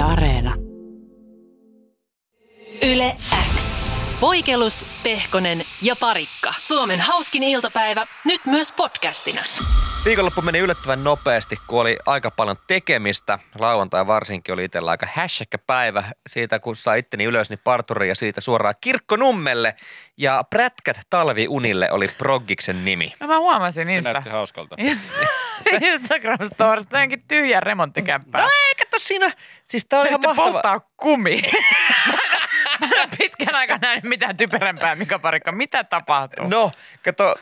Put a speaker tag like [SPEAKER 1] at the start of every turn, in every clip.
[SPEAKER 1] Areena.
[SPEAKER 2] Yle X.
[SPEAKER 3] Voikelus, Pehkonen ja Parikka. Suomen hauskin iltapäivä, nyt myös podcastina.
[SPEAKER 4] Viikonloppu meni yllättävän nopeasti, kun oli aika paljon tekemistä. Lauantai varsinkin oli itsellä aika hässäkkä päivä. Siitä kun sai itteni ylös, niin parturi ja siitä suoraan kirkkonummelle. Ja Prätkät talviunille oli Proggiksen nimi.
[SPEAKER 5] No mä huomasin
[SPEAKER 6] Se
[SPEAKER 5] Insta.
[SPEAKER 6] näytti hauskalta.
[SPEAKER 5] Instagram Stories, jotenkin tyhjä remonttikämppää.
[SPEAKER 4] No ei, kato siinä. Siis tää oli ihan mahtava.
[SPEAKER 5] polttaa kumi. mä en pitkän aikaa nähnyt mitään typerämpää, Mika Parikka. Mitä tapahtuu?
[SPEAKER 4] No, kato,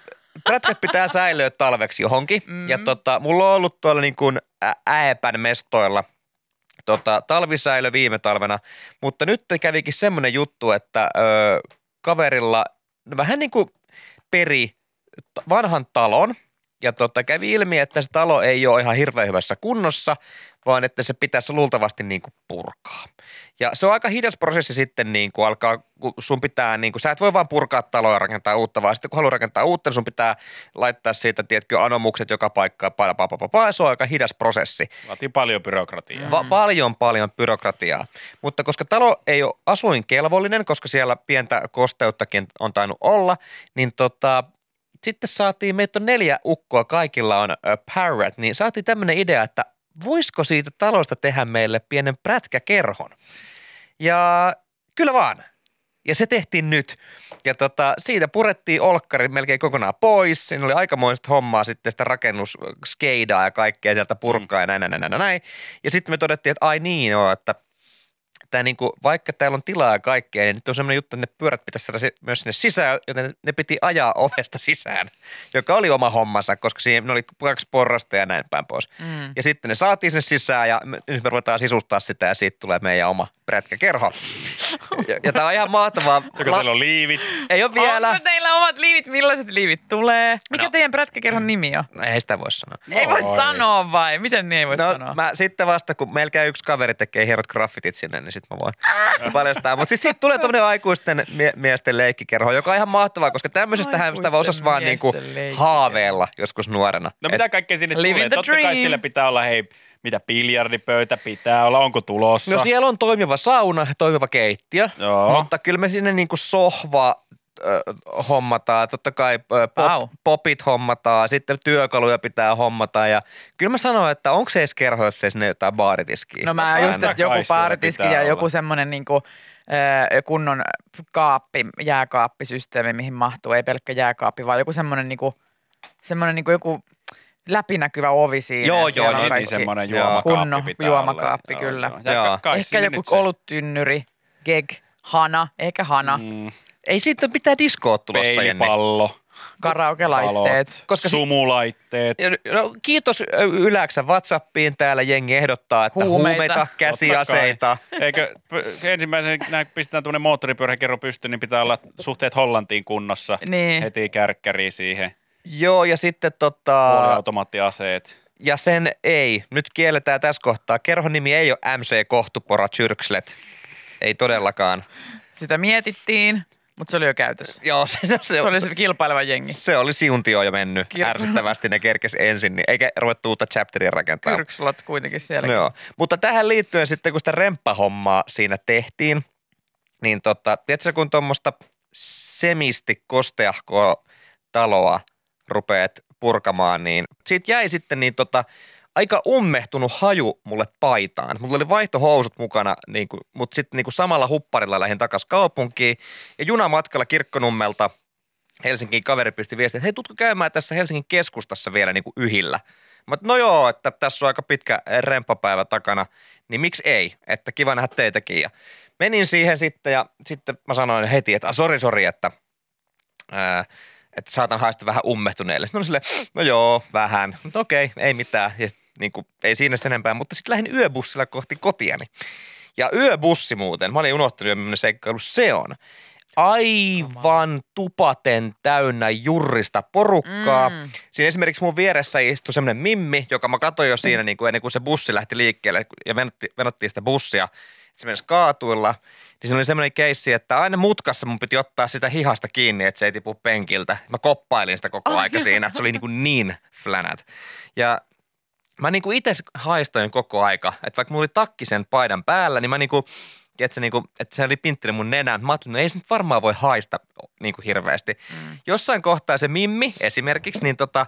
[SPEAKER 4] prätkät pitää säilyä talveksi johonkin. Mm. Ja tota, mulla on ollut tuolla niin kuin ääpän mestoilla tota, talvisäilö viime talvena, mutta nyt kävikin semmoinen juttu, että ö, kaverilla vähän niin kuin peri vanhan talon ja tota, kävi ilmi, että se talo ei ole ihan hirveän hyvässä kunnossa, vaan että se pitäisi luultavasti niin kuin purkaa. Ja se on aika hidas prosessi sitten niin kuin alkaa, kun sun pitää, niin kuin, sä et voi vaan purkaa taloa ja rakentaa uutta, vaan sitten kun haluaa rakentaa uutta, niin sun pitää laittaa siitä, tiedätkö, anomukset joka paikkaan, pa, pa, pa, pa, pa, se on aika hidas prosessi.
[SPEAKER 6] Vaatii paljon byrokratiaa.
[SPEAKER 4] Va- paljon, paljon byrokratiaa. Mutta koska talo ei ole asuinkelvollinen, koska siellä pientä kosteuttakin on tainnut olla, niin tota, sitten saatiin, meitä on neljä ukkoa, kaikilla on parrot, niin saatiin tämmöinen idea, että voisiko siitä talosta tehdä meille pienen prätkäkerhon. Ja kyllä vaan. Ja se tehtiin nyt. Ja tota, siitä purettiin olkkari melkein kokonaan pois. Siinä oli aikamoista hommaa sitten sitä rakennusskeidaa ja kaikkea sieltä purkaa ja näin, näin, näin, näin. Ja sitten me todettiin, että ai niin joo, että tämä niinku, vaikka täällä on tilaa kaikkea, niin nyt on semmoinen juttu, että ne pyörät pitäisi saada myös sinne sisään, joten ne piti ajaa ovesta sisään, joka oli oma hommansa, koska siinä oli kaksi porrasta ja näin päin pois.
[SPEAKER 5] Mm.
[SPEAKER 4] Ja sitten ne saatiin sinne sisään ja me- nyt me ruvetaan sisustaa sitä ja siitä tulee meidän oma prätkäkerho. Ja, ja tämä on ihan mahtavaa.
[SPEAKER 6] Joko teillä on liivit?
[SPEAKER 4] Ei ole vielä.
[SPEAKER 5] Onko teillä omat liivit? Millaiset liivit tulee? Mikä
[SPEAKER 4] No.
[SPEAKER 5] teidän prätkäkerhon nimi on?
[SPEAKER 4] No, ei sitä voi sanoa.
[SPEAKER 5] Ei voi
[SPEAKER 6] Oi.
[SPEAKER 5] sanoa vai? Miten niin ei voi
[SPEAKER 4] No
[SPEAKER 5] sanoa?
[SPEAKER 4] mä sitten vasta, kun melkein yksi kaveri tekee hienot graffitit sinne, niin sitten mä voin paljastaa. Mutta siis siitä tulee tämmöinen aikuisten mie- miesten leikkikerho, joka on ihan mahtavaa, koska tämmöisestähän sitä osasi vaan niinku haaveilla joskus nuorena.
[SPEAKER 6] No
[SPEAKER 4] Et-
[SPEAKER 6] mitä kaikkea sinne
[SPEAKER 5] Living
[SPEAKER 6] tulee? Totta kai
[SPEAKER 5] dream.
[SPEAKER 6] sillä pitää olla, hei, mitä biljardipöytä pitää olla, onko tulossa?
[SPEAKER 4] No siellä on toimiva sauna, toimiva keittiö,
[SPEAKER 6] Joo.
[SPEAKER 4] mutta kyllä me sinne niinku sohva hommataan, totta kai pop,
[SPEAKER 5] Au.
[SPEAKER 4] popit hommataan, sitten työkaluja pitää hommata ja kyllä mä sanoin, että onko se edes kerho, jos ei sinne jotain baaritiskiä.
[SPEAKER 5] No mä just, että joku baaritiski ja
[SPEAKER 6] olla.
[SPEAKER 5] joku semmoinen niinku, ö, kunnon kaappi, jääkaappisysteemi, mihin mahtuu, ei pelkkä jääkaappi, vaan joku semmoinen niinku, semmoinen niinku joku läpinäkyvä ovi siinä.
[SPEAKER 4] Joo,
[SPEAKER 5] ja
[SPEAKER 4] joo, niin,
[SPEAKER 6] niin, niin semmoinen
[SPEAKER 4] Joo.
[SPEAKER 6] juomakaappi
[SPEAKER 5] kunnon
[SPEAKER 6] pitää
[SPEAKER 5] juomakaappi,
[SPEAKER 6] olla.
[SPEAKER 5] kyllä.
[SPEAKER 4] Joo.
[SPEAKER 6] kai
[SPEAKER 5] Ehkä joku oluttynnyri, geg, hana, ehkä hana, mm.
[SPEAKER 4] Ei siitä ole mitään diskoa tulossa, Jenni.
[SPEAKER 6] peilipallo,
[SPEAKER 5] karaoke-laitteet.
[SPEAKER 4] Koska
[SPEAKER 6] sumulaitteet.
[SPEAKER 4] No, kiitos Yläksä WhatsAppiin. Täällä jengi ehdottaa, että
[SPEAKER 5] Huumeita.
[SPEAKER 4] huumeita, käsiaseita.
[SPEAKER 6] Eikö p- ensimmäisen, näin pistetään tuonne moottoripyöräkerro pystyyn, niin pitää olla suhteet Hollantiin kunnossa.
[SPEAKER 5] Niin.
[SPEAKER 6] Heti kärkkäriin siihen.
[SPEAKER 4] Joo, ja sitten tota,
[SPEAKER 6] Puoliautomaattiaseet.
[SPEAKER 4] ja sen ei. Nyt kielletään tässä kohtaa. Kerhon nimi ei ole MC Kohtupora Chyrkslet. Ei todellakaan.
[SPEAKER 5] Sitä mietittiin, mutta se oli jo käytössä.
[SPEAKER 4] Joo, se, se,
[SPEAKER 5] Se oli se kilpaileva jengi.
[SPEAKER 4] se oli siuntio jo mennyt.
[SPEAKER 5] Kir-
[SPEAKER 4] Ärsyttävästi ne kerkes ensin, niin eikä ruvettu uutta chapteria rakentaa.
[SPEAKER 5] Kyrkslot kuitenkin siellä.
[SPEAKER 4] Joo. Mutta tähän liittyen sitten, kun sitä remppahommaa siinä tehtiin, niin tota, tiedätkö, kun tuommoista semisti kosteahkoa taloa rupeat purkamaan, niin siitä jäi sitten niin tota, aika ummehtunut haju mulle paitaan. Mulla oli vaihtohousut mukana, niin kuin, mutta sitten niin kuin samalla hupparilla lähdin takaisin kaupunkiin. Ja junamatkalla Kirkkonummelta Helsingin kaveri pisti viestiä, että hei, tutko käymään tässä Helsingin keskustassa vielä niin kuin yhillä. Mä no joo, että tässä on aika pitkä remppapäivä takana, niin miksi ei, että kiva nähdä teitäkin. Ja menin siihen sitten ja sitten mä sanoin heti, että "Ah, sori, sori, että, ää, että saatan haista vähän ummehtuneelle. Oli sille, no joo, vähän, mutta okei, ei mitään. Ja niin kuin, ei siinä sen enempää, mutta sitten lähdin yöbussilla kohti kotiani. Ja yöbussi muuten, mä olin unohtanut millainen seikkailu se on. Aivan tupaten täynnä jurrista porukkaa.
[SPEAKER 5] Mm.
[SPEAKER 4] Siinä esimerkiksi mun vieressä istui semmoinen mimmi, joka mä katsoin jo siinä niin kuin ennen kuin se bussi lähti liikkeelle ja venottiin, venottiin sitä bussia. Se menisi kaatuilla. Niin se oli semmoinen keissi, että aina mutkassa mun piti ottaa sitä hihasta kiinni, että se ei tipu penkiltä. Mä koppailin sitä koko aika siinä, että se oli niin, kuin niin flänät. Ja mä niinku itse haistoin koko aika. Että vaikka mulla oli takki sen paidan päällä, niin mä niinku, että se, niinku, että se oli pinttynyt mun nenään. Mä ajattelin, no ei se nyt varmaan voi haista niinku hirveästi. Mm. Jossain kohtaa se Mimmi esimerkiksi, niin tota,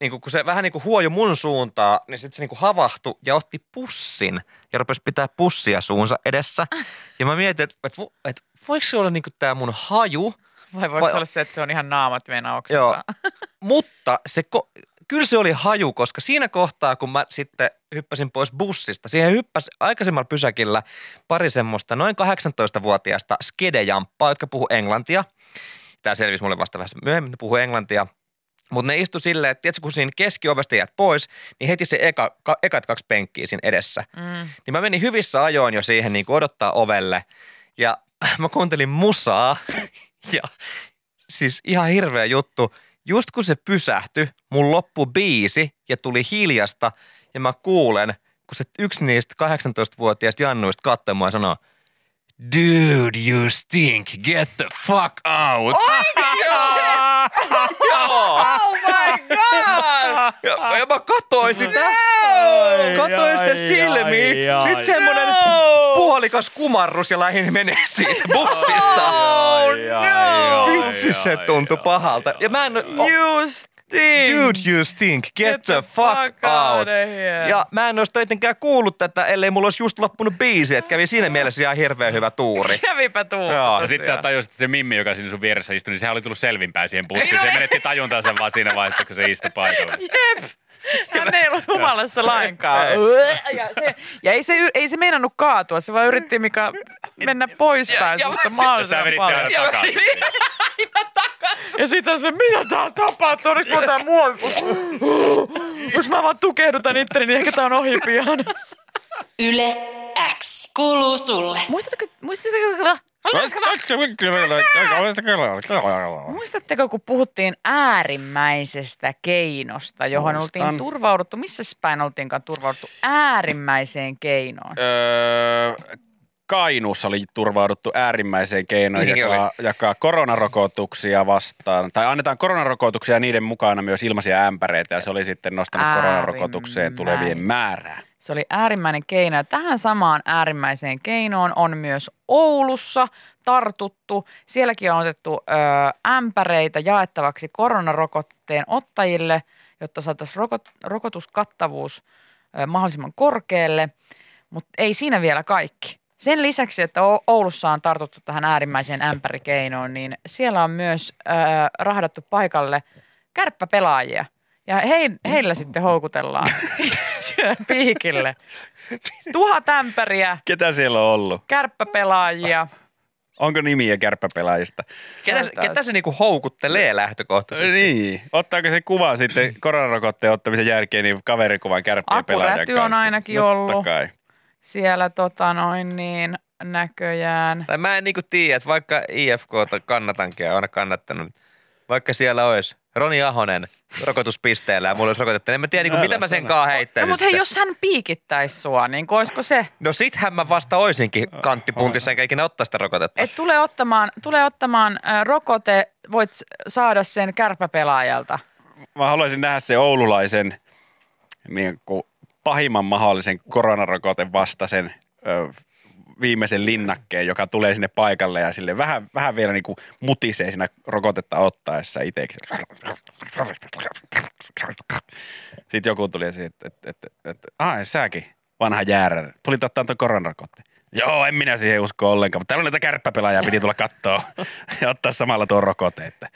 [SPEAKER 4] niinku, kun se vähän niinku huoju mun suuntaa, niin sitten se niinku havahtui ja otti pussin ja rupesi pitää pussia suunsa edessä. Ja mä mietin, että et, et, voiko se olla niinku tämä mun haju,
[SPEAKER 5] Vai voiko
[SPEAKER 4] Vai-
[SPEAKER 5] se olla se, että se on ihan naamat meinaa
[SPEAKER 4] Joo. mutta se ko- kyllä se oli haju, koska siinä kohtaa, kun mä sitten hyppäsin pois bussista, siihen hyppäsi aikaisemmalla pysäkillä pari semmoista noin 18-vuotiaista skedejamppaa, jotka puhu englantia. Tämä selvisi mulle vasta vähän myöhemmin, ne puhu englantia. Mutta ne istu silleen, että tiedätkö, kun siinä keskiovesta jäät pois, niin heti se eka, ka, ekat kaksi penkkiä siinä edessä.
[SPEAKER 5] Mm.
[SPEAKER 4] Niin mä menin hyvissä ajoin jo siihen niin odottaa ovelle. Ja mä kuuntelin musaa. Ja siis ihan hirveä juttu. Just kun se pysähtyi, mun loppu biisi ja tuli hiljasta. Ja mä kuulen, kun se yksi niistä 18-vuotiaista jannuista katsoo mua ja sanoo, Dude, you stink. Get the fuck out. Joo.
[SPEAKER 5] Oh my god!
[SPEAKER 4] Ja, ja mä katsoin sitä. Katsoin sitä silmiä. Sitten semmonen puolikas kumarrus ja lähdin menee siitä bussista.
[SPEAKER 5] Oh no!
[SPEAKER 4] Vitsi, se tuntui pahalta. Ja mä en... Oh,
[SPEAKER 5] Justiin!
[SPEAKER 4] dude, you stink. Get, the fuck out. Ja mä en olisi tietenkään kuullut tätä, ellei mulla olisi just loppunut biisi, että kävi siinä mielessä ihan hirveän hyvä tuuri.
[SPEAKER 5] Kävipä tuo.
[SPEAKER 4] Joo.
[SPEAKER 6] Ja sit sä tajusit, että se Mimmi, joka siinä sun vieressä istui, niin sehän oli tullut selvinpäin siihen bussiin. Se menetti tajuntansa vaan siinä vaiheessa, kun se istui paikalla.
[SPEAKER 5] Jep. Hän ei ollut humalassa lainkaan. Ja, se, ja ei, se, ei se meinannut kaatua, se vaan yritti Mika mennä poispäin susta
[SPEAKER 6] Ja
[SPEAKER 5] mahdollisimman
[SPEAKER 6] sä
[SPEAKER 5] paljon.
[SPEAKER 6] aina takaisin. siihen.
[SPEAKER 5] Ja sitten on se, mitä täällä tapahtuu, oliko mulla tää muovi? Jos mä vaan tukehdutan itteni, niin ehkä tää on ohi pian.
[SPEAKER 3] Yle X kuuluu sulle.
[SPEAKER 5] Muistatko, muistatteko, muistatteko, kun puhuttiin äärimmäisestä keinosta, johon
[SPEAKER 6] Muistan.
[SPEAKER 5] oltiin turvauduttu, missä päin oltiinkaan turvauduttu äärimmäiseen keinoon?
[SPEAKER 6] Öö, Kainuussa oli turvauduttu äärimmäiseen keinoon
[SPEAKER 4] Niin
[SPEAKER 6] jakaa, jakaa koronarokotuksia vastaan. Tai annetaan koronarokotuksia ja niiden mukana myös ilmaisia ämpäreitä ja se oli sitten nostanut koronarokotukseen tulevien määrää.
[SPEAKER 5] Se oli äärimmäinen keino ja tähän samaan äärimmäiseen keinoon on myös Oulussa tartuttu. Sielläkin on otettu ö, ämpäreitä jaettavaksi koronarokotteen ottajille, jotta saataisiin rokot, rokotuskattavuus ö, mahdollisimman korkealle, mutta ei siinä vielä kaikki. Sen lisäksi, että Oulussa on tartuttu tähän äärimmäiseen ämpärikeinoon, niin siellä on myös ö, rahdattu paikalle kärppäpelaajia. Ja he, heillä sitten houkutellaan piikille. Tuhat ämpäriä,
[SPEAKER 6] Ketä siellä on ollut?
[SPEAKER 5] kärppäpelaajia.
[SPEAKER 6] Onko nimiä kärppäpelaajista?
[SPEAKER 4] Ketä, ketä se niinku houkuttelee lähtökohtaisesti?
[SPEAKER 6] Niin. Ottaako se kuva sitten koronarokotteen ottamisen jälkeen niin kaverikuvan kärppien
[SPEAKER 5] Aku
[SPEAKER 6] pelaajan
[SPEAKER 5] Räty
[SPEAKER 6] kanssa?
[SPEAKER 5] on ainakin
[SPEAKER 6] no,
[SPEAKER 5] ollut.
[SPEAKER 6] Totta kai.
[SPEAKER 5] Siellä tota noin niin näköjään.
[SPEAKER 4] Tai mä en niinku tiedä, että vaikka IFKta kannatankin ja aina kannattanut, vaikka siellä olisi Roni Ahonen rokotuspisteellä ja mulla olisi rokotettu, niin en mä tiedä, niinku,
[SPEAKER 6] Älä
[SPEAKER 4] mitä mä sen kaa
[SPEAKER 5] No
[SPEAKER 4] heittäisin.
[SPEAKER 5] mutta hei, jos hän piikittäisi sua, niin olisiko se?
[SPEAKER 4] No sittenhän mä vasta oisinkin kanttipuntissa enkä ikinä ottaa sitä rokotetta.
[SPEAKER 5] Et tule ottamaan, tule ottamaan äh, rokote, voit saada sen kärppäpelaajalta.
[SPEAKER 6] Mä haluaisin nähdä se oululaisen niin kuin pahimman mahdollisen koronarokoten vastaisen ö, viimeisen linnakkeen, joka tulee sinne paikalle ja sille vähän, vähän vielä niin kuin mutisee siinä rokotetta ottaessa itseksi. Sitten joku tuli siihen, että, että, että, että, että ah, säkin, vanha jäärä, tulit ottaa tuon koronarokotteen. Joo, en minä siihen usko ollenkaan, mutta täällä on näitä kärppäpelaajia, piti tulla kattoa ja ottaa samalla tuon rokote, että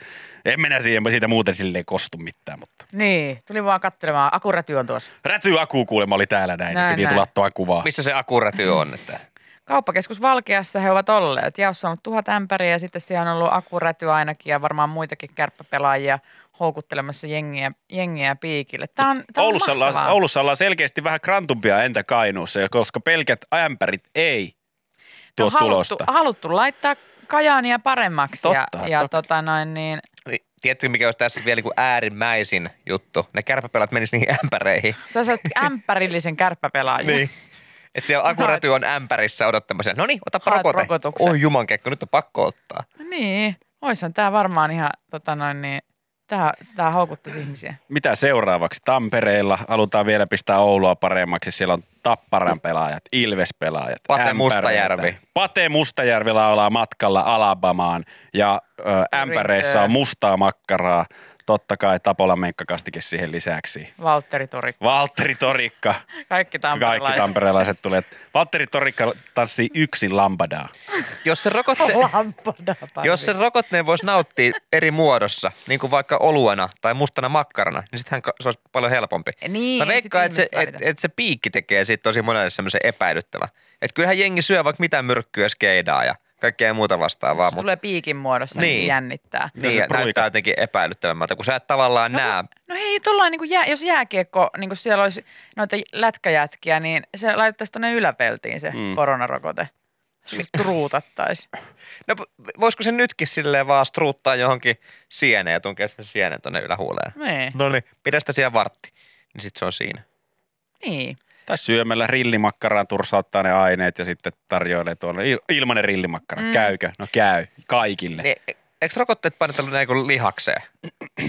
[SPEAKER 6] en minä siihen, siitä muuten silleen kostu mitään, mutta
[SPEAKER 5] Niin, tuli vaan katselemaan. Aku Räty on tuossa.
[SPEAKER 6] Räty Aku kuulemma oli täällä näin,
[SPEAKER 5] Näin,
[SPEAKER 6] näin piti
[SPEAKER 5] näin.
[SPEAKER 6] tulla tuo kuvaa.
[SPEAKER 4] Missä se akuräty on? Että...
[SPEAKER 5] Kauppakeskus Valkeassa he ovat olleet. Jaossa on ollut tuhat ämpäriä ja sitten siellä on ollut Aku Räty ainakin ja varmaan muitakin kärppäpelaajia houkuttelemassa jengiä, jengiä piikille. Tämä on, tämä on
[SPEAKER 6] Oulussa, ollaan,
[SPEAKER 5] mahtavaa.
[SPEAKER 6] Oulussa ollaan selkeästi vähän krantumpia entä Kainuussa, koska pelkät ämpärit ei tuo
[SPEAKER 5] on haluttu,
[SPEAKER 6] tulosta.
[SPEAKER 5] haluttu laittaa Kajaania paremmaksi.
[SPEAKER 6] Totta,
[SPEAKER 5] ja, ja
[SPEAKER 6] toki.
[SPEAKER 5] tota noin niin,
[SPEAKER 4] Tiedätkö, mikä olisi tässä vielä niin äärimmäisin juttu? Ne kärpäpelat menis niihin ämpäreihin.
[SPEAKER 5] sä saat ämpärillisen kärppäpelaajan.
[SPEAKER 4] Niin. Että siellä akuräty on ämpärissä odottamassa. No niin, otapa rokote.
[SPEAKER 5] rokotuksen.
[SPEAKER 4] Oi juman kekko, nyt on pakko ottaa.
[SPEAKER 5] Niin, oishan tämä varmaan ihan tota noin niin, Tää, tää houkuttaisi ihmisiä.
[SPEAKER 6] Mitä seuraavaksi? Tampereella halutaan vielä pistää Oulua paremmaksi. Siellä on Tapparan pelaajat, Ilves-pelaajat.
[SPEAKER 4] Pate
[SPEAKER 6] ämpäreitä.
[SPEAKER 4] Mustajärvi.
[SPEAKER 6] Pate Mustajärvi laulaa matkalla Alabamaan ja ö, ämpäreissä on mustaa makkaraa. Totta kai Tapola menkkakastike siihen lisäksi.
[SPEAKER 5] Valtteri Torikka.
[SPEAKER 6] Valtteri Torikka.
[SPEAKER 5] Kaikki
[SPEAKER 6] Kaikki
[SPEAKER 5] tamperelaiset.
[SPEAKER 6] tamperelaiset tulee. Valtteri Torikka tanssii yksin lambadaa.
[SPEAKER 4] Jos se, rokotte,
[SPEAKER 5] Lampada,
[SPEAKER 4] jos se rokotteen voisi nauttia eri muodossa, niin kuin vaikka oluena tai mustana makkarana, niin sittenhän se olisi paljon helpompi.
[SPEAKER 5] Niin,
[SPEAKER 4] Mä veikkaan, että se, et, et se piikki tekee siitä tosi monelle semmoisen epäilyttävä. Että kyllähän jengi syö vaikka mitä myrkkyä, skeidaa ja kaikkea muuta vastaavaa.
[SPEAKER 5] Se
[SPEAKER 4] Mutta
[SPEAKER 5] tulee piikin muodossa, niin,
[SPEAKER 4] Niin.
[SPEAKER 5] se jännittää.
[SPEAKER 4] Niin,
[SPEAKER 6] se
[SPEAKER 4] näyttää jotenkin epäilyttävämmältä, kun sä et tavallaan no, näe.
[SPEAKER 5] No hei, tuollain niin jää, jos jääkiekko, niin kuin siellä olisi noita lätkäjätkiä, niin se laitettaisiin tuonne yläpeltiin se
[SPEAKER 6] Mm.
[SPEAKER 5] koronarokote. Se truutattaisi.
[SPEAKER 4] No voisiko se nytkin silleen vaan struuttaa johonkin sieneen ja tunkea sitä sienen tuonne ylähuuleen?
[SPEAKER 5] niin.
[SPEAKER 4] No niin, pidä sitä siellä vartti. Niin sit se on siinä.
[SPEAKER 5] niin.
[SPEAKER 6] Tai syömällä rillimakkaraan tursauttaa ne aineet ja sitten tarjoilee tuolle il- ilmanen rillimakkara.
[SPEAKER 5] Mm.
[SPEAKER 6] Käykö? No käy. Kaikille.
[SPEAKER 4] Niin, eikö rokotteet painetella näin kuin lihakseen?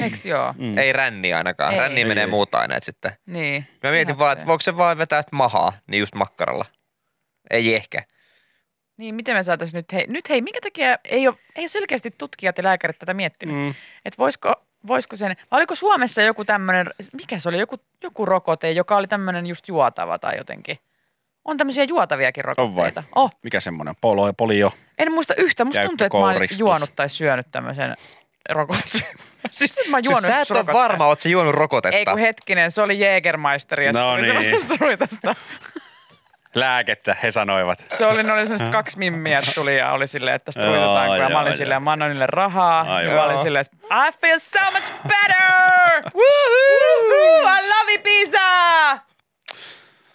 [SPEAKER 5] Eiks joo?
[SPEAKER 6] Mm.
[SPEAKER 4] Ei ränni ainakaan.
[SPEAKER 5] Ei.
[SPEAKER 4] Ränniin
[SPEAKER 6] Ei,
[SPEAKER 4] menee
[SPEAKER 6] ei.
[SPEAKER 4] muut aineet sitten.
[SPEAKER 5] Niin.
[SPEAKER 4] Mä mietin vaan, että voiko se vaan vetää sitä mahaa, niin just makkaralla. Ei ehkä.
[SPEAKER 5] Niin, miten me saataisiin nyt, hei, nyt hei, minkä takia ei ole, ei ole selkeästi tutkijat ja lääkärit tätä miettinyt?
[SPEAKER 6] Mm.
[SPEAKER 5] Että voisiko, voisiko sen, vai oliko Suomessa joku tämmöinen, mikä se oli, joku, joku rokote, joka oli tämmöinen just juotava tai jotenkin? On tämmöisiä juotaviakin
[SPEAKER 6] On vai?
[SPEAKER 5] rokotteita. Oh,
[SPEAKER 6] Mikä semmoinen? Polo ja polio.
[SPEAKER 5] en muista yhtä. Musta tuntuu, että mä oon juonut tai syönyt tämmöisen rokotteen. siis mä oon
[SPEAKER 4] Siis
[SPEAKER 5] juonut
[SPEAKER 4] sä et ole varma, oot sä juonut rokotetta.
[SPEAKER 5] Ei kun hetkinen, se oli Jägermeister ja
[SPEAKER 6] No
[SPEAKER 5] niin.
[SPEAKER 6] niin.
[SPEAKER 5] se tuli tästä.
[SPEAKER 6] Lääkettä, he sanoivat.
[SPEAKER 5] Se oli, ne oli semmoiset kaksi mimmiä tuli ja oli silleen, että tästä tuitetaan, ja mä olin silleen, mä annoin niille rahaa. Ja mä olin silleen, että I feel so much better! Woohoo! I love you, pizza!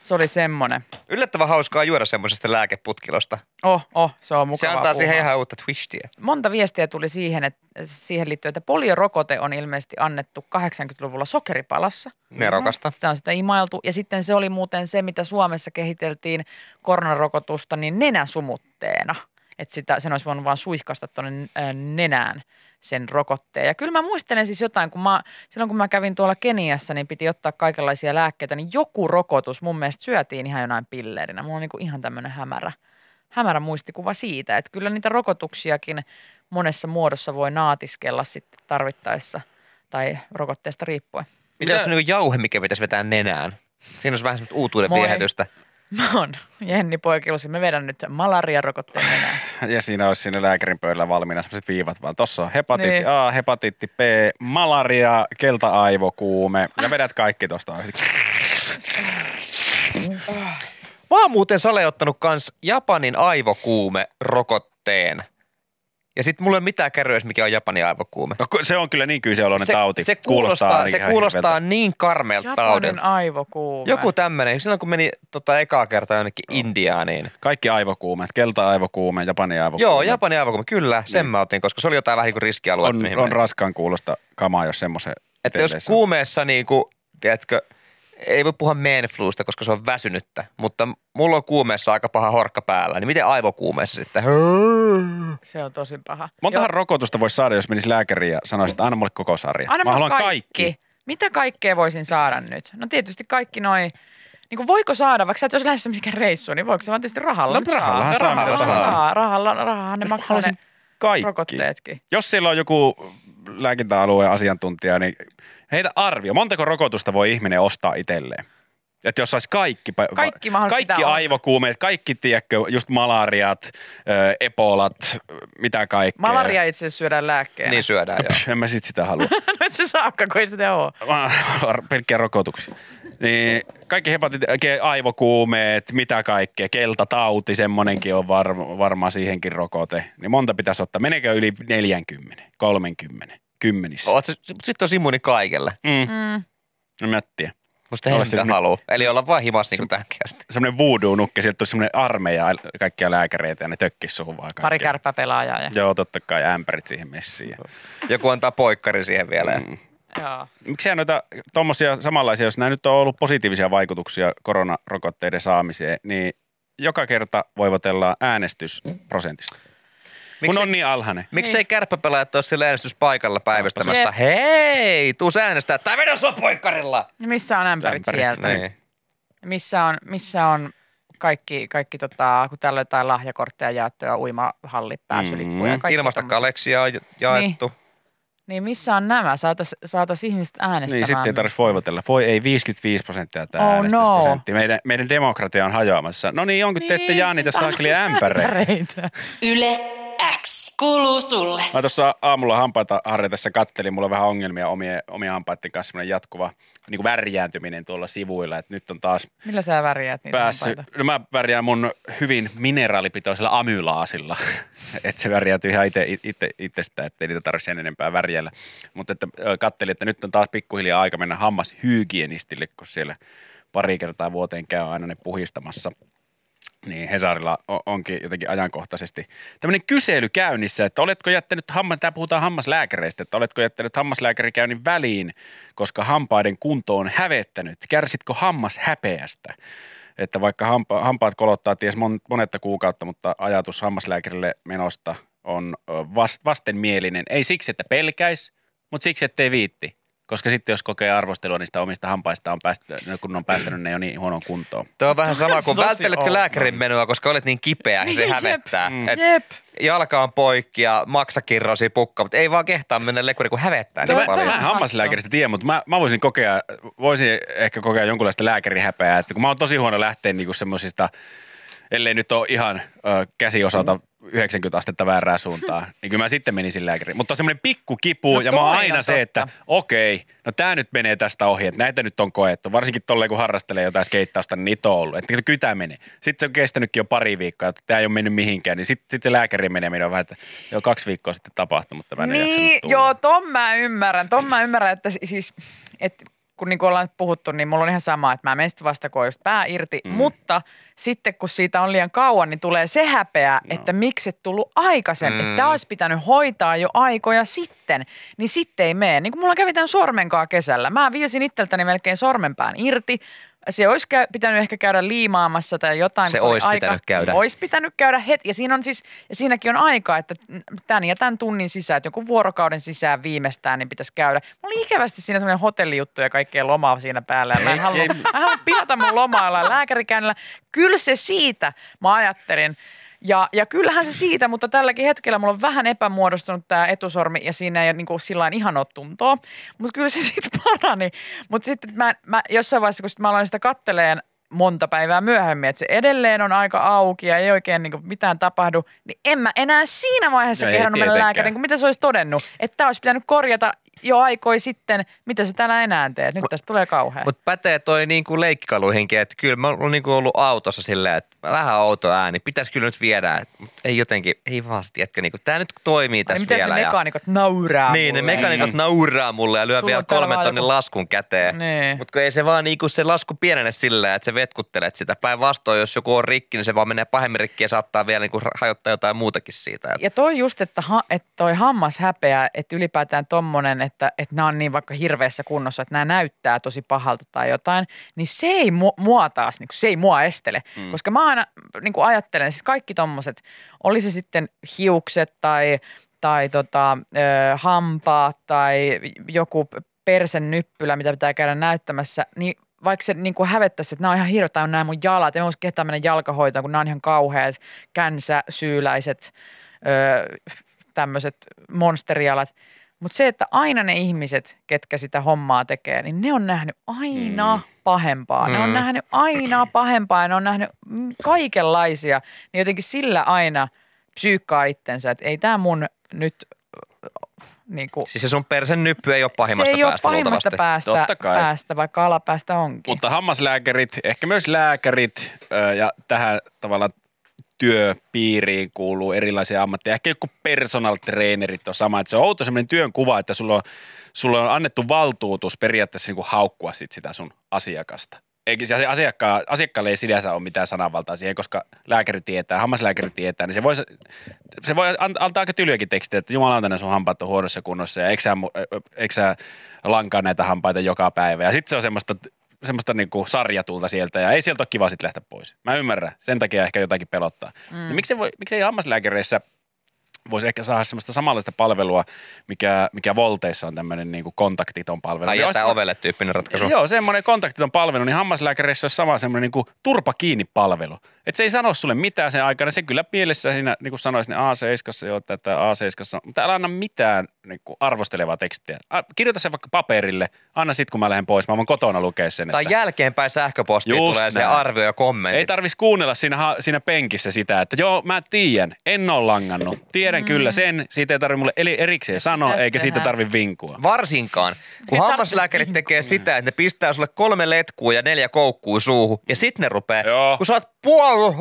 [SPEAKER 5] Se oli semmonen.
[SPEAKER 4] Yllättävän hauskaa juoda semmoisesta lääkeputkilosta.
[SPEAKER 5] Oh, oh, se on
[SPEAKER 4] Se
[SPEAKER 5] mukavaa
[SPEAKER 4] antaa siihen
[SPEAKER 5] puuhaa.
[SPEAKER 4] ihan uutta twistia.
[SPEAKER 5] Monta viestiä tuli siihen, että siihen liittyen, että poliorokote on ilmeisesti annettu 80-luvulla sokeripalassa.
[SPEAKER 4] Nerokasta.
[SPEAKER 5] Sitä on sitä imailtu. Ja sitten se oli muuten se, mitä Suomessa kehiteltiin koronarokotusta, niin nenäsumutteena. Että sitä, sen olisi voinut vaan suihkasta tuonne nenään sen rokotteen. Ja kyllä mä muistelen siis jotain, kun mä, silloin kun mä kävin tuolla Keniassa, niin piti ottaa kaikenlaisia lääkkeitä, niin joku rokotus mun mielestä syötiin ihan jonain pillerinä. Mulla on niin kuin ihan tämmöinen hämärä, hämärä muistikuva siitä, että kyllä niitä rokotuksiakin monessa muodossa voi naatiskella sitten tarvittaessa tai rokotteesta riippuen.
[SPEAKER 4] Mitä jos on niin jauhe, mikä pitäisi vetää nenään? Siinä olisi vähän semmoista uutuuden viehätystä.
[SPEAKER 5] Mä oon Jenni Poikilusi. Me vedän nyt malaria-rokotteen nenään.
[SPEAKER 6] Ja siinä olisi siinä lääkärin pöydällä valmiina sellaiset viivat vaan. Tossa on hepatiitti
[SPEAKER 5] Niin.
[SPEAKER 6] A, hepatiitti B, malaria, kelta-aivokuume. Ja vedät kaikki tosta.
[SPEAKER 4] Mä oon muuten Sale ottanut kans Japanin aivokuume rokotteen. Ja sit mulla ei ole mitään kärryä, mikä on Japanin aivokuume.
[SPEAKER 6] No, se on kyllä niin kyseoloinen
[SPEAKER 4] se,
[SPEAKER 6] tauti.
[SPEAKER 4] Se kuulostaa, se
[SPEAKER 6] ihan
[SPEAKER 4] kuulostaa niin karmeelta
[SPEAKER 5] Japanin
[SPEAKER 4] taudilta.
[SPEAKER 5] aivokuume.
[SPEAKER 4] Joku tämmönen. Silloin kun meni tota ekaa kertaa jonnekin Intiaan, niin...
[SPEAKER 6] Kaikki aivokuumeet, kelta-aivokuume, Japanin aivokuume.
[SPEAKER 4] Joo, Japanin aivokuume, kyllä, sen
[SPEAKER 6] Niin.
[SPEAKER 4] mä otin, koska se oli jotain vähän niin kuin riskialuetta.
[SPEAKER 6] on,
[SPEAKER 4] mihin
[SPEAKER 6] on
[SPEAKER 4] meni.
[SPEAKER 6] raskaan kuulosta kamaa, jos semmoisen
[SPEAKER 4] Että jos kuumeessa niin kuin, tiedätkö, ei voi puhua manfluusta, koska se on väsynyttä, mutta mulla on kuumeessa aika paha horkka päällä, niin miten aivokuumeessa sitten?
[SPEAKER 5] Se on tosi paha.
[SPEAKER 6] Montahan rokotusta voisi saada, jos menisi lääkäriin ja sanoisi, että anna mulle koko sarja.
[SPEAKER 5] Anna
[SPEAKER 6] Mä haluan
[SPEAKER 5] kaikki.
[SPEAKER 6] kaikki.
[SPEAKER 5] Mitä kaikkea voisin saada nyt? No tietysti kaikki noin. Niin kuin voiko saada, vaikka sä et olisi lähdössä mikään reissuun, niin voiko se vaan tietysti rahalla
[SPEAKER 6] No
[SPEAKER 5] nyt saa?
[SPEAKER 6] rahallahan saa mitä
[SPEAKER 5] rahallahan
[SPEAKER 6] tahansa.
[SPEAKER 5] saa. Rahalla, rahahan ne maksaa ne
[SPEAKER 6] kaikki.
[SPEAKER 5] rokotteetkin.
[SPEAKER 6] Jos siellä on joku lääkintäalueen asiantuntija, niin heitä arvio. Montako rokotusta voi ihminen ostaa itselleen? Että jos saisi kaikki,
[SPEAKER 5] Kaikki
[SPEAKER 6] kaikki aivokuumeet, kaikki, tiedätkö, just malariat, ö, ebolat, mitä kaikkea.
[SPEAKER 5] Malaria itse asiassa syödään lääkkeenä.
[SPEAKER 4] Niin syödään joo.
[SPEAKER 6] En mä sit sitä halua.
[SPEAKER 5] no et se saakka, kun ei sitä ole.
[SPEAKER 6] Pelkkiä rokotuksia. Niin kaikki hepatit, aivokuumeet, mitä kaikkea, keltatauti, semmonenkin on varma, varmaan siihenkin rokote. Niin monta pitäisi ottaa. Meneekö yli 40, 30, kymmenissä?
[SPEAKER 4] Oot, sitten on immuuni kaikelle.
[SPEAKER 6] Mm.
[SPEAKER 5] Mm.
[SPEAKER 6] En mä tiedä.
[SPEAKER 4] Musta ei sitä halua. Eli olla vaan himas niin kuin tähänkin asti.
[SPEAKER 6] Semmoinen voodoo-nukke, sieltä tulisi semmoinen armeija kaikkia lääkäreitä ja ne tökkis suhun vaan kaikkea.
[SPEAKER 5] Pari kärppäpelaajaa. Ja...
[SPEAKER 6] Joo, totta kai ämpärit siihen messiin.
[SPEAKER 4] Joku antaa poikkari siihen vielä. ja-
[SPEAKER 6] Mm.
[SPEAKER 5] Joo.
[SPEAKER 6] Miksi noita tuommoisia samanlaisia, jos nämä nyt on ollut positiivisia vaikutuksia koronarokotteiden saamiseen, niin joka kerta voivotellaan äänestysprosentista. Kun
[SPEAKER 4] Miksi-
[SPEAKER 6] on niin alhainen.
[SPEAKER 4] Miksei kärppäpelaajat ole siellä äänestyspaikalla päivystämässä? Hei, tuu sä äänestää. Tai vedä sua poikkarilla!
[SPEAKER 5] Niin missä on ämpärit,
[SPEAKER 6] Ämpärit,
[SPEAKER 5] sieltä?
[SPEAKER 4] Niin.
[SPEAKER 5] Missä on, missä on kaikki, kaikki tota, kun täällä on jotain lahjakortteja jaettu ja uimahalli pääsylippuja.
[SPEAKER 6] Mm.
[SPEAKER 4] Ilmasta kaleksia on jaettu.
[SPEAKER 5] Niin missä on nämä? Saatais, saatais ihmiset äänestämään.
[SPEAKER 6] Niin, sitten ei tarvitse voivotella. Voi ei 55 prosenttia tämä
[SPEAKER 5] Oh, no.
[SPEAKER 6] äänestysprosentti. Meidän, meidän demokratia on hajoamassa. No niin, onko te ette jaa niitä saakeli ämpäreitä?
[SPEAKER 5] ämpäreitä.
[SPEAKER 3] Yle X kuuluu sulle.
[SPEAKER 6] Mä tuossa aamulla hampaita harjoitessa kattelin, mulla on vähän ongelmia omien, omien hampaiden kanssa, semmoinen jatkuva niin kuin värjääntyminen tuolla sivuilla, että nyt on taas
[SPEAKER 5] Millä sä värjäät niitä
[SPEAKER 6] päässyt,
[SPEAKER 5] hampaita?
[SPEAKER 6] no mä värjään mun hyvin mineraalipitoisella amylaasilla, että se värjäytyy ihan itse, itse, itsestä, ettei niitä tarvitse sen enempää värjellä. Mutta että kattelin, että nyt on taas pikkuhiljaa aika mennä hammashygienistille, kun siellä pari kertaa vuoteen käy aina ne puhistamassa. Niin Hesarilla onkin jotenkin ajankohtaisesti tämmöinen kysely käynnissä, että oletko jättänyt, hammas, tämä puhutaan hammaslääkäreistä, että oletko jättänyt hammaslääkärikäynnin väliin, koska hampaiden kunto on hävettänyt. Kärsitkö hammas häpeästä? Että vaikka hampa, hampaat kolottaa ties mon, monetta kuukautta, mutta ajatus hammaslääkärille menosta on vast, vastenmielinen. Ei siksi, että pelkäis, mutta siksi, että ei viitti. Koska sitten jos kokee arvostelua niistä omista hampaista, on päästä, kun on päästänyt ne jo niin huonoon kuntoon.
[SPEAKER 4] Tuo on vähän sama kuin vältteletkö
[SPEAKER 5] outo.
[SPEAKER 4] lääkärin menoa, koska olet niin kipeä ja se
[SPEAKER 5] Niin, jep.
[SPEAKER 4] hävettää.
[SPEAKER 6] Mm.
[SPEAKER 4] Et
[SPEAKER 5] Jep.
[SPEAKER 4] jalka on poikki ja maksakirrosi pukka, mutta ei vaan kehtaa mennä lekuri, kun hävettää
[SPEAKER 5] Toi
[SPEAKER 4] niin
[SPEAKER 5] on
[SPEAKER 4] paljon.
[SPEAKER 6] Mä hammaslääkäristä tiedä, mutta mä, mä voisin kokea, voisin ehkä kokea jonkunlaista lääkärihäpeää, että kun mä oon tosi huono lähteä niinku semmosista, ellei nyt ole ihan ö, käsiosalta 90 astetta väärää suuntaan, niin kyllä mä sitten menisin lääkäriin. Mutta semmoinen pikku kipu
[SPEAKER 5] No
[SPEAKER 6] ja mä oon
[SPEAKER 5] on
[SPEAKER 6] aina se,
[SPEAKER 5] totta.
[SPEAKER 6] että okei, no tää nyt menee tästä ohi, että näitä nyt on koettu. Varsinkin tolleen kun harrastelee jotain skeittausta, niin niitä on ollut. Että kytä menee. Sitten se on kestänytkin jo pari viikkoa, että tämä ei ole mennyt mihinkään, niin sitten sit se lääkäri menee minua vähän, että jo kaksi viikkoa sitten tapahtui, mutta mä en
[SPEAKER 5] Niin, joo, ton mä ymmärrän. Ton mä ymmärrän, että si- siis, että kun niin ollaan nyt puhuttu, niin mulla on ihan sama, että mä menen sitten vasta, kun on just pää irti. Mm. Mutta sitten kun siitä on liian kauan, niin tulee se häpeä, no. että miksi et tullut aikaisemmin. Mm. Tää olisi pitänyt hoitaa jo aikoja sitten, niin sitten ei mene. Niin kuin mulla kävi tämän sormenkaa kesällä. Mä viisin itseltäni melkein sormenpään irti. Se olisi käy, pitänyt ehkä käydä liimaamassa tai jotain.
[SPEAKER 4] Se
[SPEAKER 5] oli
[SPEAKER 4] olisi pitänyt käydä.
[SPEAKER 5] Olisi pitänyt käydä heti. Ja, siinä on siis, ja siinäkin on aikaa, että tämän ja tämän tunnin sisään, että joku vuorokauden sisään viimeistään, niin pitäisi käydä. Mulla oli ikävästi siinä semmoinen hotellijuttu ja kaikkea lomaa siinä päällä. Ja mä en halua, mä en halua pilata mun lomailla lääkärikäynnillä. Kyllä se siitä, mä ajattelin. Ja, ja kyllähän se siitä, mutta tälläkin hetkellä mulla on vähän epämuodostunut tämä etusormi ja siinä ei niin kuin sillain ihan ole tuntoa. Mutta kyllä se sitten parani. Mutta sitten mä, mä jossain vaiheessa, kun sit mä aloin sitä katteleen monta päivää myöhemmin, että se edelleen on aika auki ja ei oikein niin mitään tapahdu, niin en mä enää siinä vaiheessa
[SPEAKER 6] No
[SPEAKER 5] kehdannut mennä lääkäriin, kun mitä se olisi todennut. Että tämä olisi pitänyt korjata jo aikoi sitten, mitä se täällä enää teet. Nyt tästä tulee kauhea.
[SPEAKER 4] Mutta pätee toi niinku leikkikaluihinkin, että kyllä mä oon niinku ollut autossa silleen, että vähän outo ääni, pitäisi kyllä nyt viedä, et, mut ei jotenkin, ei vaan tiedätkö, niinku, tää nyt toimii tässä
[SPEAKER 5] miten
[SPEAKER 4] vielä.
[SPEAKER 5] ne
[SPEAKER 4] ja,
[SPEAKER 5] mekaanikot nauraa
[SPEAKER 4] niin, ne
[SPEAKER 5] mulle?
[SPEAKER 4] mekanikot nauraa mulle ja lyö
[SPEAKER 5] Sulla
[SPEAKER 4] vielä kolmen
[SPEAKER 5] vaan
[SPEAKER 4] tonnin
[SPEAKER 5] joku-
[SPEAKER 4] laskun käteen.
[SPEAKER 5] Niin.
[SPEAKER 4] Mutta kun ei se vaan niinku se lasku pienene silleen, että sä vetkuttelet sitä. Päinvastoin, jos joku on rikki, niin se vaan menee pahemmin rikki ja saattaa vielä niinku hajottaa jotain muutakin siitä.
[SPEAKER 5] Ja toi just, että, ha, että toi hammas häpeää, että ylipäätään tommonen, että, että nämä on niin vaikka hirveässä kunnossa, että nämä näyttää tosi pahalta tai jotain, niin se ei mu, mua taas, niin se ei mua estele. Mm. Koska mä aina niin kuin ajattelen, siis kaikki tommoset, oli se sitten hiukset tai, tai tota, ö, hampaat tai joku persen nyppylä, mitä pitää käydä näyttämässä, niin vaikka se niin kuin hävettäisi, että nämä on ihan hirveitä, on nämä mun jalat, en voisi kehtaa mennä jalkahoitoon, kun nämä on ihan kauheat känsäsyyläiset öö, tämmöiset monsterialat. Mutta se, että aina ne ihmiset, ketkä sitä hommaa tekee, niin ne on nähnyt aina mm. pahempaa. Ne on
[SPEAKER 4] Mm.
[SPEAKER 5] nähnyt aina pahempaa ja ne on nähnyt mm, kaikenlaisia. Niin jotenkin sillä aina psyykkaa itsensä, että ei tämä mun nyt niin kuin,
[SPEAKER 4] Siis se sun persen nyppy ei ole pahimmasta
[SPEAKER 5] se ei ole
[SPEAKER 4] päästä
[SPEAKER 5] pahimmasta
[SPEAKER 4] luultavasti.
[SPEAKER 5] päästä,
[SPEAKER 6] Totta kai.
[SPEAKER 5] päästä, vaikka alapäästä onkin.
[SPEAKER 6] Mutta hammaslääkärit, ehkä myös lääkärit ja tähän tavallaan työpiiriin kuuluu erilaisia ammatteja. Ehkä joku personal trainerit on sama. Että se on outo sellainen työnkuva, että sulla on, sulla on annettu valtuutus periaatteessa niin kuin haukkua sit sitä sun asiakasta. Eikä se asiakkaa, asiakkaalle ei sinänsä ole mitään sananvaltaa siihen, koska lääkäri tietää, hammaslääkäri tietää, niin se voi, se voi an- antaa aika tylyäkin tekstiä, että jumalauta sun hampaat on huonossa kunnossa ja eikö sä, eikö sä lankaa näitä hampaita joka päivä. Ja sitten se on semmoista, semmoista niinku sarjatulta sieltä ja ei sieltä ole kiva sitten lähteä pois. Mä ymmärrän, sen takia ehkä jotakin pelottaa. Mm. Niin miksi, voi, miksi ei hammaslääkäreissä voisi ehkä saada semmoista samanlaista palvelua, mikä, mikä Volteissa on tämmöinen niin kontaktiton palvelu.
[SPEAKER 4] Tai jättää ovelle tyyppinen ratkaisu.
[SPEAKER 6] Joo, semmoinen kontaktiton palvelu, niin hammaslääkärissä olisi sama semmoinen niin kuin turpa kiinni palvelu. Että se ei sano sulle mitään sen aikana, se kyllä mielessä siinä, niin kuin sanoisi, niin A7, joo, tätä A7, mutta älä anna mitään niin kuin arvostelevaa tekstiä. A- Kirjoita se vaikka paperille, anna sit kun mä lähden pois, mä voin kotona lukea sen.
[SPEAKER 4] Tai
[SPEAKER 6] että
[SPEAKER 4] jälkeenpäin sähköpostiin
[SPEAKER 6] Just
[SPEAKER 4] tulee se
[SPEAKER 6] näin.
[SPEAKER 4] arvio ja kommentti.
[SPEAKER 6] ei tarvis kuunnella siinä, siinä penkissä sitä, että joo, mä tiedän, en ole langannut, tiedän mm. kyllä sen, siitä ei tarvi mulle eli erikseen sanoa,
[SPEAKER 5] pitäisi
[SPEAKER 6] eikä siitä
[SPEAKER 5] tehdä.
[SPEAKER 6] tarvi vinkua.
[SPEAKER 4] Varsinkaan, kun
[SPEAKER 5] Ei
[SPEAKER 4] hammaslääkärit
[SPEAKER 5] tarvitse
[SPEAKER 4] tekee sitä, että ne pistää sulle kolme letkua ja neljä koukkuu suuhun, ja sit ne rupeaa,
[SPEAKER 6] Joo.
[SPEAKER 4] kun sä oot puolu,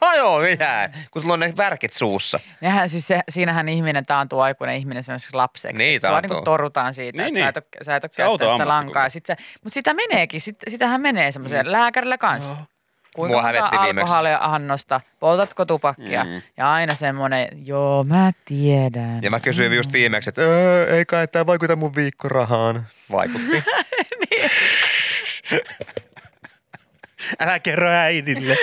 [SPEAKER 4] hajoa mitään, kun sulla on ne värkit suussa.
[SPEAKER 5] Nehän siis se, siinähän ihminen taantuu aikuinen ihminen semmoiseksi lapseksi.
[SPEAKER 4] Niin,
[SPEAKER 5] että Sua niin torutaan siitä,
[SPEAKER 6] Niin,
[SPEAKER 5] niin, että
[SPEAKER 6] niin.
[SPEAKER 5] sä et ole, sä et ole sitä lankaa. Sit se, mutta sitä meneekin, sit, sitähän menee semmoiseen mm. lääkärillä kanssa. Kuinka
[SPEAKER 4] Mua
[SPEAKER 5] monta
[SPEAKER 4] hävetti viimeksi.
[SPEAKER 5] alkoholia annosta, poltatko tupakkia
[SPEAKER 6] Mm.
[SPEAKER 5] ja aina semmoinen, joo mä tiedän.
[SPEAKER 4] Ja mä kysyin just viimeksi, että "Öö, ei kai tämä vaikuta mun viikkorahaan. Vaikutti.
[SPEAKER 6] Älä kerro äidille.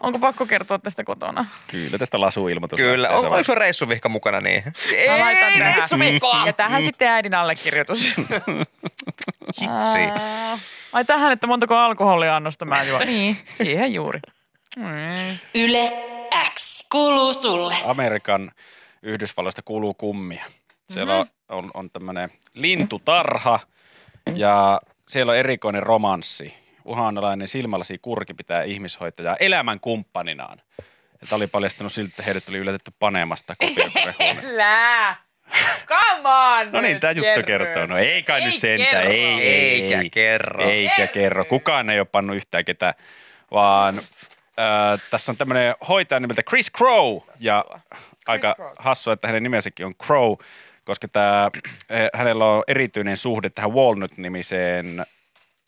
[SPEAKER 5] Onko pakko kertoa tästä kotona?
[SPEAKER 6] Kyllä tästä lasuilmoitusta.
[SPEAKER 4] Kyllä. On, onko sun reissuvihka mukana niin?
[SPEAKER 5] Mä laitan
[SPEAKER 4] Ei, reissuvihkoa!
[SPEAKER 5] Ja tähän sitten äidin allekirjoitus.
[SPEAKER 4] Hitsi.
[SPEAKER 5] Ai tähän, että montako alkoholiannosta mä juon. Niin, siihen juuri. Mm.
[SPEAKER 3] Yle X kuuluu sulle.
[SPEAKER 6] Amerikan Yhdysvalloista kuuluu kummia. Siellä on, on, on tämmöinen lintutarha ja siellä on erikoinen romanssi. Uhanalainen silmälasi kurki pitää ihmishoitajaa elämän kumppaninaan. Ja tämä oli paljastunut siltä, että heidät oli yllätetty paneemasta kopiokkorehuoneesta.
[SPEAKER 5] Come on!
[SPEAKER 6] No niin, tämä juttu kertoo. No ei kai
[SPEAKER 5] Ei
[SPEAKER 6] nyt sentään.
[SPEAKER 5] kerro.
[SPEAKER 6] Ei, ei,
[SPEAKER 4] Eikä
[SPEAKER 6] ei.
[SPEAKER 4] kerro.
[SPEAKER 6] Eikä
[SPEAKER 5] Jerry.
[SPEAKER 6] kerro. Kukaan ei ole pannut yhtään ketään, vaan äh, tässä on tämmöinen hoitaja nimeltä Chris Crow. Ja aika
[SPEAKER 5] Crow.
[SPEAKER 6] hassua, että hänen nimensäkin on Crow, koska tämä, hänellä on erityinen suhde tähän Walnut-nimiseen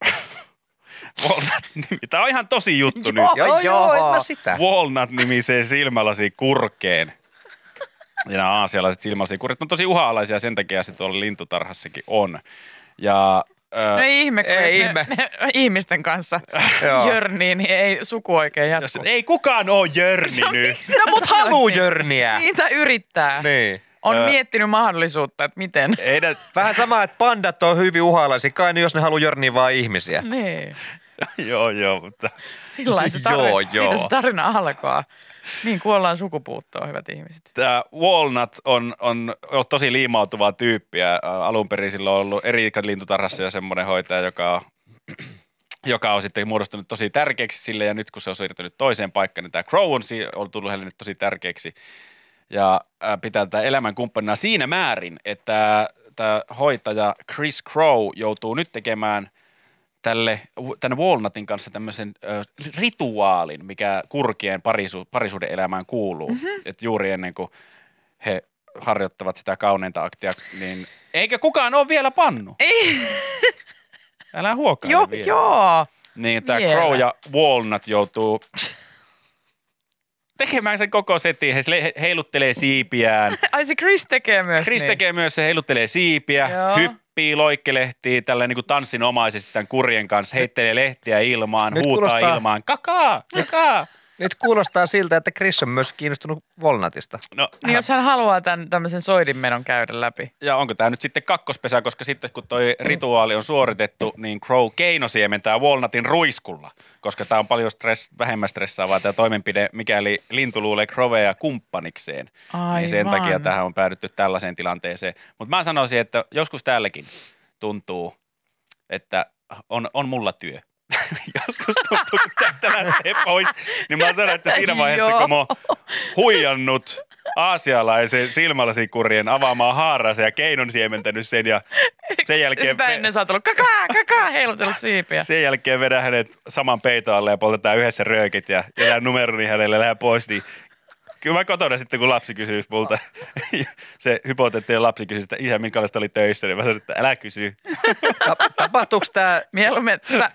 [SPEAKER 6] Walnut-nimi. Tämä on ihan tosi juttu nyt.
[SPEAKER 4] Joo, joo,
[SPEAKER 5] Joo.
[SPEAKER 4] en mä sitä.
[SPEAKER 6] Walnut-nimiseen silmälasi kurkeen. Ja nämä aasialaiset silmälasikurkit on tosi uha-alaisia, sen takia se tuolla lintutarhassakin on. Ja
[SPEAKER 5] No ei ihme, kun
[SPEAKER 4] Ei
[SPEAKER 5] ei
[SPEAKER 4] ihme.
[SPEAKER 5] Ne, ihmisten kanssa
[SPEAKER 4] Joo.
[SPEAKER 5] jörnii, niin ei suku oikein
[SPEAKER 6] jos,
[SPEAKER 5] jatku.
[SPEAKER 6] ei kukaan ole Jörni nyt.
[SPEAKER 4] Sinä mut haluu jörniä.
[SPEAKER 5] Niitä yrittää.
[SPEAKER 4] Niin.
[SPEAKER 5] On
[SPEAKER 6] Ö.
[SPEAKER 5] miettinyt mahdollisuutta, että miten.
[SPEAKER 6] Ei nä-
[SPEAKER 4] Vähän sama, että pandat on hyvin uhalaisia, kai ne, jos ne haluaa jörniä vaan ihmisiä.
[SPEAKER 5] Niin.
[SPEAKER 6] joo, joo, mutta
[SPEAKER 5] Sillä se
[SPEAKER 4] Joo,
[SPEAKER 5] tarina,
[SPEAKER 4] joo.
[SPEAKER 5] siitä se tarina alkaa. Niin kuollaan sukupuuttoon, hyvät ihmiset.
[SPEAKER 6] tämä Walnut on, on ollut tosi liimautuvaa tyyppiä. Alun perin sillä on ollut Erikan lintutarhassa ja semmoinen hoitaja, joka, joka on sitten muodostunut tosi tärkeäksi sille. Ja nyt kun se on siirtynyt toiseen paikkaan, niin tämä Crow on, on tullut hänelle nyt tosi tärkeäksi. Ja pitää tätä elämän kumppanina siinä määrin, että tämä hoitaja Chris Crow joutuu nyt tekemään tälle, tänne Walnutin kanssa tämmöisen ö, rituaalin, mikä kurkien parisu, parisuuden elämään kuuluu. Mm-hmm. Että juuri ennen kuin he harjoittavat sitä kauneinta aktia, niin eikä kukaan ole vielä pannut.
[SPEAKER 5] Ei,
[SPEAKER 6] Älä huokaa
[SPEAKER 5] joo,
[SPEAKER 6] vielä.
[SPEAKER 5] joo.
[SPEAKER 6] Niin tämä
[SPEAKER 5] Vielä.
[SPEAKER 6] Crow ja Walnut joutuu tekemään sen koko setin. He he heiluttelee siipiään.
[SPEAKER 5] Ai se Chris tekee myös
[SPEAKER 6] Chris
[SPEAKER 5] niin.
[SPEAKER 6] tekee myös, se heiluttelee siipiä,
[SPEAKER 5] Joo.
[SPEAKER 6] Hyppii, loikkelehtii tällä niin kuin tanssinomaisesti tämän kurjen kanssa, heittelee lehtiä ilmaan,
[SPEAKER 4] Nyt
[SPEAKER 6] huutaa
[SPEAKER 4] kuulostaa-
[SPEAKER 6] ilmaan, kakaa, kakaa.
[SPEAKER 4] Nyt kuulostaa siltä, että Chris on myös kiinnostunut Volnatista.
[SPEAKER 6] No,
[SPEAKER 5] Niin jos hän haluaa tämän tämmöisen soidinmenon käydä läpi.
[SPEAKER 6] ja onko tämä nyt sitten kakkospesä, koska sitten kun toi rituaali on suoritettu, niin Crow keinosiementää Walnutin ruiskulla, koska tämä on paljon stress, vähemmän stressaavaa tämä toimenpide, mikäli lintu luulee Crowea kumppanikseen. Niin sen
[SPEAKER 5] Aivan.
[SPEAKER 6] takia tähän on päädytty tällaiseen tilanteeseen. Mutta mä sanoisin, että joskus täälläkin tuntuu, että on, on mulla työ. joskus tuntuu, kun täältä lähtee pois, niin mä sanon, että siinä vaiheessa, kun mä oon huijannut aasialaisen silmälasikurien avaamaan haaraansa ja keinon siementänyt sen ja sen jälkeen,
[SPEAKER 5] Sitä ennen sä oot kakaa, kakaa, heilutellut siipiä.
[SPEAKER 6] sen jälkeen vedän hänet saman peiton alle ja poltetaan yhdessä röökit ja jätän numeroni hänelle lähden pois, niin Kyllä mä kotona sitten, kun lapsi kysyisi multa, se hypoteettinen lapsi kysyisi, että isä, minkälaista oli töissä, niin mä sanoin, että älä kysy.
[SPEAKER 4] Ta- Tapahtuuko tämä
[SPEAKER 5] Mieluummin, sä,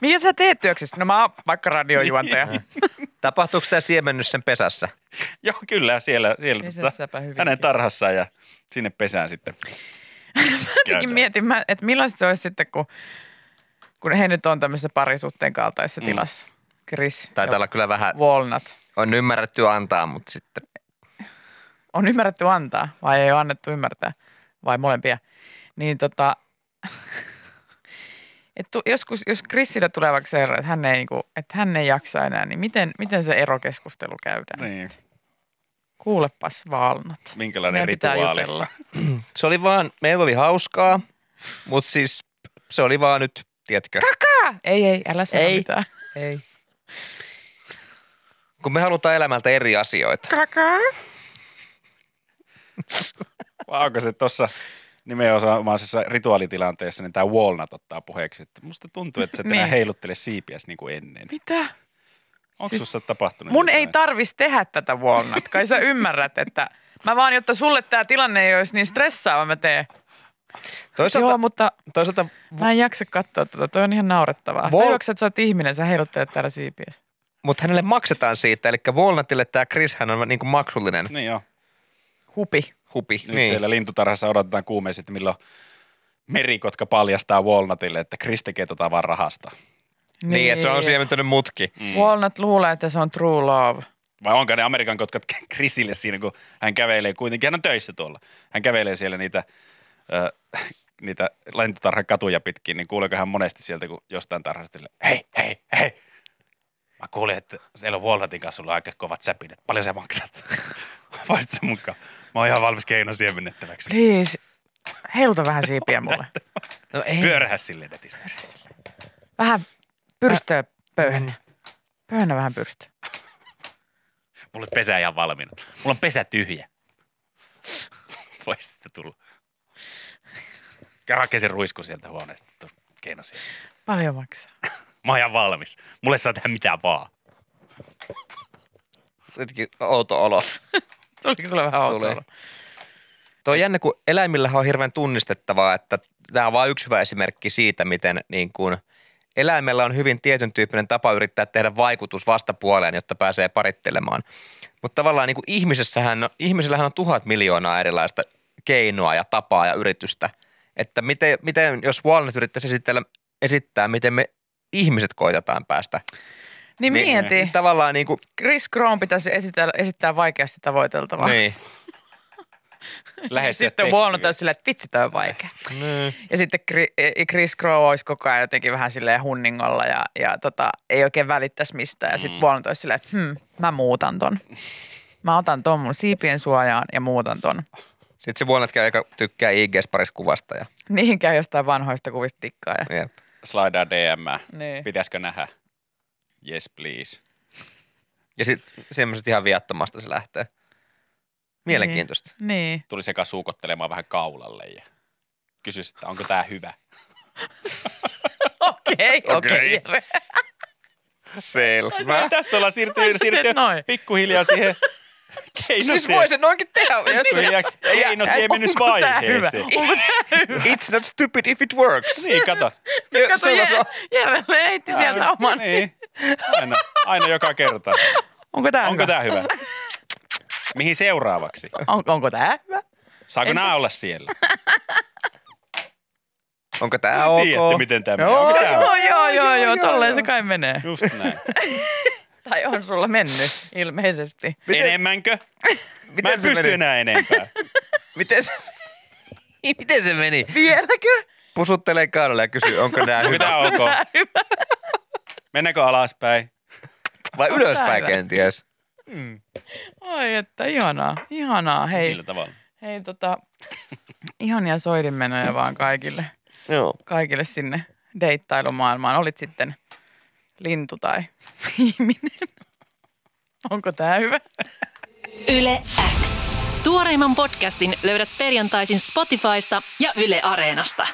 [SPEAKER 5] mitä sä teet työksessä? No mä oon vaikka radiojuontaja.
[SPEAKER 4] tapahtuuko tää siemennys sen pesässä?
[SPEAKER 6] Joo, kyllä, siellä, siellä tota, hänen tarhassaan ja sinne pesään sitten.
[SPEAKER 5] Jotenkin
[SPEAKER 6] Käydään.
[SPEAKER 5] mietin, mä- että millaista se olisi sitten, kun, kun he nyt on tämmöisessä parisuhteen kaltaisessa
[SPEAKER 6] Mm.
[SPEAKER 5] tilassa. Chris
[SPEAKER 4] Taitaa olla kyllä vähän,
[SPEAKER 5] Walnut.
[SPEAKER 4] On ymmärretty antaa, mutta sitten
[SPEAKER 5] On ymmärretty antaa vai ei ole annettu ymmärtää vai molempia. Niin tota, et tu, joskus, jos Chrisille tulee vaikka se ero, että hän ei, niinku, että hän ei jaksa enää, niin miten, miten se erokeskustelu käydään
[SPEAKER 6] Niin.
[SPEAKER 5] sitten? Kuulepas valnat.
[SPEAKER 6] Minkälainen
[SPEAKER 5] Meidän pitää
[SPEAKER 6] rituaali.
[SPEAKER 5] jutella.
[SPEAKER 4] se oli vaan, meillä oli hauskaa, mutta siis se oli vaan nyt, tiedätkö?
[SPEAKER 5] Ah, Ei, ei, älä sano
[SPEAKER 4] Ei.
[SPEAKER 5] mitään.
[SPEAKER 4] Ei. Kun me halutaan elämältä eri asioita.
[SPEAKER 5] Kakaa.
[SPEAKER 6] Vai onko se tuossa nimenomaisessa rituaalitilanteessa, niin tämä Walnut ottaa puheeksi, että musta tuntuu, että sä et enää
[SPEAKER 5] Niin.
[SPEAKER 6] heiluttele siipiäs niin kuin ennen.
[SPEAKER 5] Mitä?
[SPEAKER 6] Onko
[SPEAKER 5] Siis
[SPEAKER 6] sussa tapahtunut
[SPEAKER 5] Mun
[SPEAKER 6] jotain?
[SPEAKER 5] ei tarvis tehdä tätä Walnut. Kai sä ymmärrät, että mä vaan, jotta sulle tämä tilanne ei olisi niin stressaava, mä teen.
[SPEAKER 4] Toisaalta,
[SPEAKER 5] Joo, mutta
[SPEAKER 4] toisaalta
[SPEAKER 5] mä en jaksa katsoa tätä. Toi on ihan naurettavaa.
[SPEAKER 4] Wal-
[SPEAKER 5] Tajuatko, että sä oot ihminen, sä heiluttelet täällä siipiäsi.
[SPEAKER 4] Mutta hänelle maksetaan siitä, eli Walnutille tämä Chris hän on niin kuin maksullinen
[SPEAKER 6] Niin joo.
[SPEAKER 5] Hupi.
[SPEAKER 4] hupi.
[SPEAKER 6] Nyt
[SPEAKER 4] niin.
[SPEAKER 6] siellä lintutarhassa odotetaan kuumeisesti, että milloin merikotka paljastaa Walnutille, että Chris tekee tota vaan rahasta.
[SPEAKER 4] niin, että se on siementynyt mutki.
[SPEAKER 6] Mm.
[SPEAKER 5] Walnut luulee, että se on true love.
[SPEAKER 6] Vai onko ne Amerikan kotkat Chrisille siinä, kun hän kävelee kuitenkin, hän on töissä tuolla. Hän kävelee siellä niitä, ö, niitä lentotarhan katuja pitkin, niin kuuleeko hän monesti sieltä, kun jostain tarhasta hei, hei, hei. Mä kuulin, että siellä on Walnutin kanssa sulla aika kovat säpinet. Paljon sä maksat? Voisit se mukaan? Mä oon ihan valmis keino siemennettäväksi.
[SPEAKER 5] Please, heiluta vähän siipiä mulle.
[SPEAKER 4] No ei.
[SPEAKER 6] Pyörähä sille netistä.
[SPEAKER 5] Vähän pyrstöä pöyhennä. Pöyhennä vähän pyrstöä.
[SPEAKER 6] Mulla on pesä ihan valmiina. Mulla on pesä tyhjä. Voisi sitä tulla. Käy hakee sen ruisku sieltä huoneesta. Keino siellä.
[SPEAKER 5] Paljon maksaa.
[SPEAKER 6] Mä oon ihan valmis. Mulle saa tehdä mitään vaan.
[SPEAKER 4] Jotenkin outo olo.
[SPEAKER 5] Tuliko sulle vähän outoa?
[SPEAKER 4] Tulee. Tuo on jännä, kun eläimillä on hirveän tunnistettavaa, että tämä on vain yksi hyvä esimerkki siitä, miten niin kuin eläimellä on hyvin tietyn tyyppinen tapa yrittää tehdä vaikutus vastapuoleen, jotta pääsee parittelemaan. Mutta tavallaan niin kuin ihmisessähän, ihmisillähän on tuhat miljoonaa erilaista keinoa ja tapaa ja yritystä. Että miten, miten jos Walnut yrittäisi esitellä, esittää, miten me ihmiset koitetaan päästä.
[SPEAKER 5] Niin mieti.
[SPEAKER 4] Niin, tavallaan niin kuin,
[SPEAKER 5] Chris Crown pitäisi esittää, esittää vaikeasti tavoiteltavaa.
[SPEAKER 4] niin.
[SPEAKER 6] Lähestyä
[SPEAKER 5] Sitten olisi silleen, että vitsi toi on vaikea.
[SPEAKER 4] niin.
[SPEAKER 5] Ja sitten Chri- eh, Chris Crow olisi koko ajan jotenkin vähän silleen hunningolla ja, ja tota, ei oikein välittäisi mistään. Ja sitten
[SPEAKER 6] Mm.
[SPEAKER 5] Walnut olisi silleen, että hm, mä muutan ton. Mä otan ton mun siipien suojaan ja muutan ton.
[SPEAKER 4] Sitten se käy, joka tykkää IG-spariskuvasta ja,
[SPEAKER 5] Niihin käy jostain vanhoista kuvista tikkaa. Ja,
[SPEAKER 4] ja
[SPEAKER 6] Slaidaa DM.
[SPEAKER 5] niin.
[SPEAKER 6] Pitäisikö nähdä? Yes, please.
[SPEAKER 4] Ja sitten semmoiset ihan viattomasta se lähtee. Mielenkiintoista.
[SPEAKER 5] Niin.
[SPEAKER 6] Tuli sekä suukottelemaan vähän kaulalle ja kysyisi, että onko tää hyvä.
[SPEAKER 5] Okei, okei.
[SPEAKER 4] Selvä.
[SPEAKER 6] Tässä ollaan siirtynyt, siirtynyt pikkuhiljaa siihen
[SPEAKER 4] Siis voi se noinkin tehdä.
[SPEAKER 6] pikkuhiljaa keinosiemennysvaiheeseen.
[SPEAKER 5] Onko tää hyvä?
[SPEAKER 4] It's not stupid if it works.
[SPEAKER 6] Niin, kato.
[SPEAKER 5] Kato,
[SPEAKER 4] Se on-
[SPEAKER 5] Jere, heitti sieltä oman.
[SPEAKER 6] Niin. Aina, aina joka kerta.
[SPEAKER 5] Onko tää
[SPEAKER 6] Onko
[SPEAKER 5] hyvä?
[SPEAKER 6] tää hyvä? Mihin seuraavaksi?
[SPEAKER 5] On, onko tää hyvä?
[SPEAKER 6] Saako
[SPEAKER 5] En-
[SPEAKER 6] nää olla siellä?
[SPEAKER 4] Onko tää ok?
[SPEAKER 6] Tiedätte, miten tämä menee.
[SPEAKER 4] Joo,
[SPEAKER 5] Joo, joo, joo, joo, tolleen
[SPEAKER 4] joo.
[SPEAKER 5] se kai menee.
[SPEAKER 6] Just näin.
[SPEAKER 5] Tai on sulla mennyt, ilmeisesti.
[SPEAKER 4] Miten-
[SPEAKER 6] Enemmänkö? Mä
[SPEAKER 4] Miten
[SPEAKER 6] en
[SPEAKER 4] se
[SPEAKER 6] pysty
[SPEAKER 4] meni?
[SPEAKER 6] enää enempää.
[SPEAKER 4] Miten se, miten se meni?
[SPEAKER 5] Vieläkö?
[SPEAKER 4] Pusuttelee kaudella ja kysyy, onko
[SPEAKER 6] Onko
[SPEAKER 4] hyvä
[SPEAKER 6] tää ok? Mennäänkö alaspäin?
[SPEAKER 4] vai ylöspäin kenties?
[SPEAKER 5] Ai että, ihanaa, ihanaa. Hei,
[SPEAKER 6] Sillä tavalla.
[SPEAKER 5] hei tota, ihania soidinmenoja vaan kaikille,
[SPEAKER 4] Joo.
[SPEAKER 5] kaikille sinne deittailumaailmaan. Olit sitten lintu tai ihminen. Onko tämä hyvä?
[SPEAKER 3] Yle X. Tuoreimman podcastin löydät perjantaisin Spotifysta ja Yle Areenasta.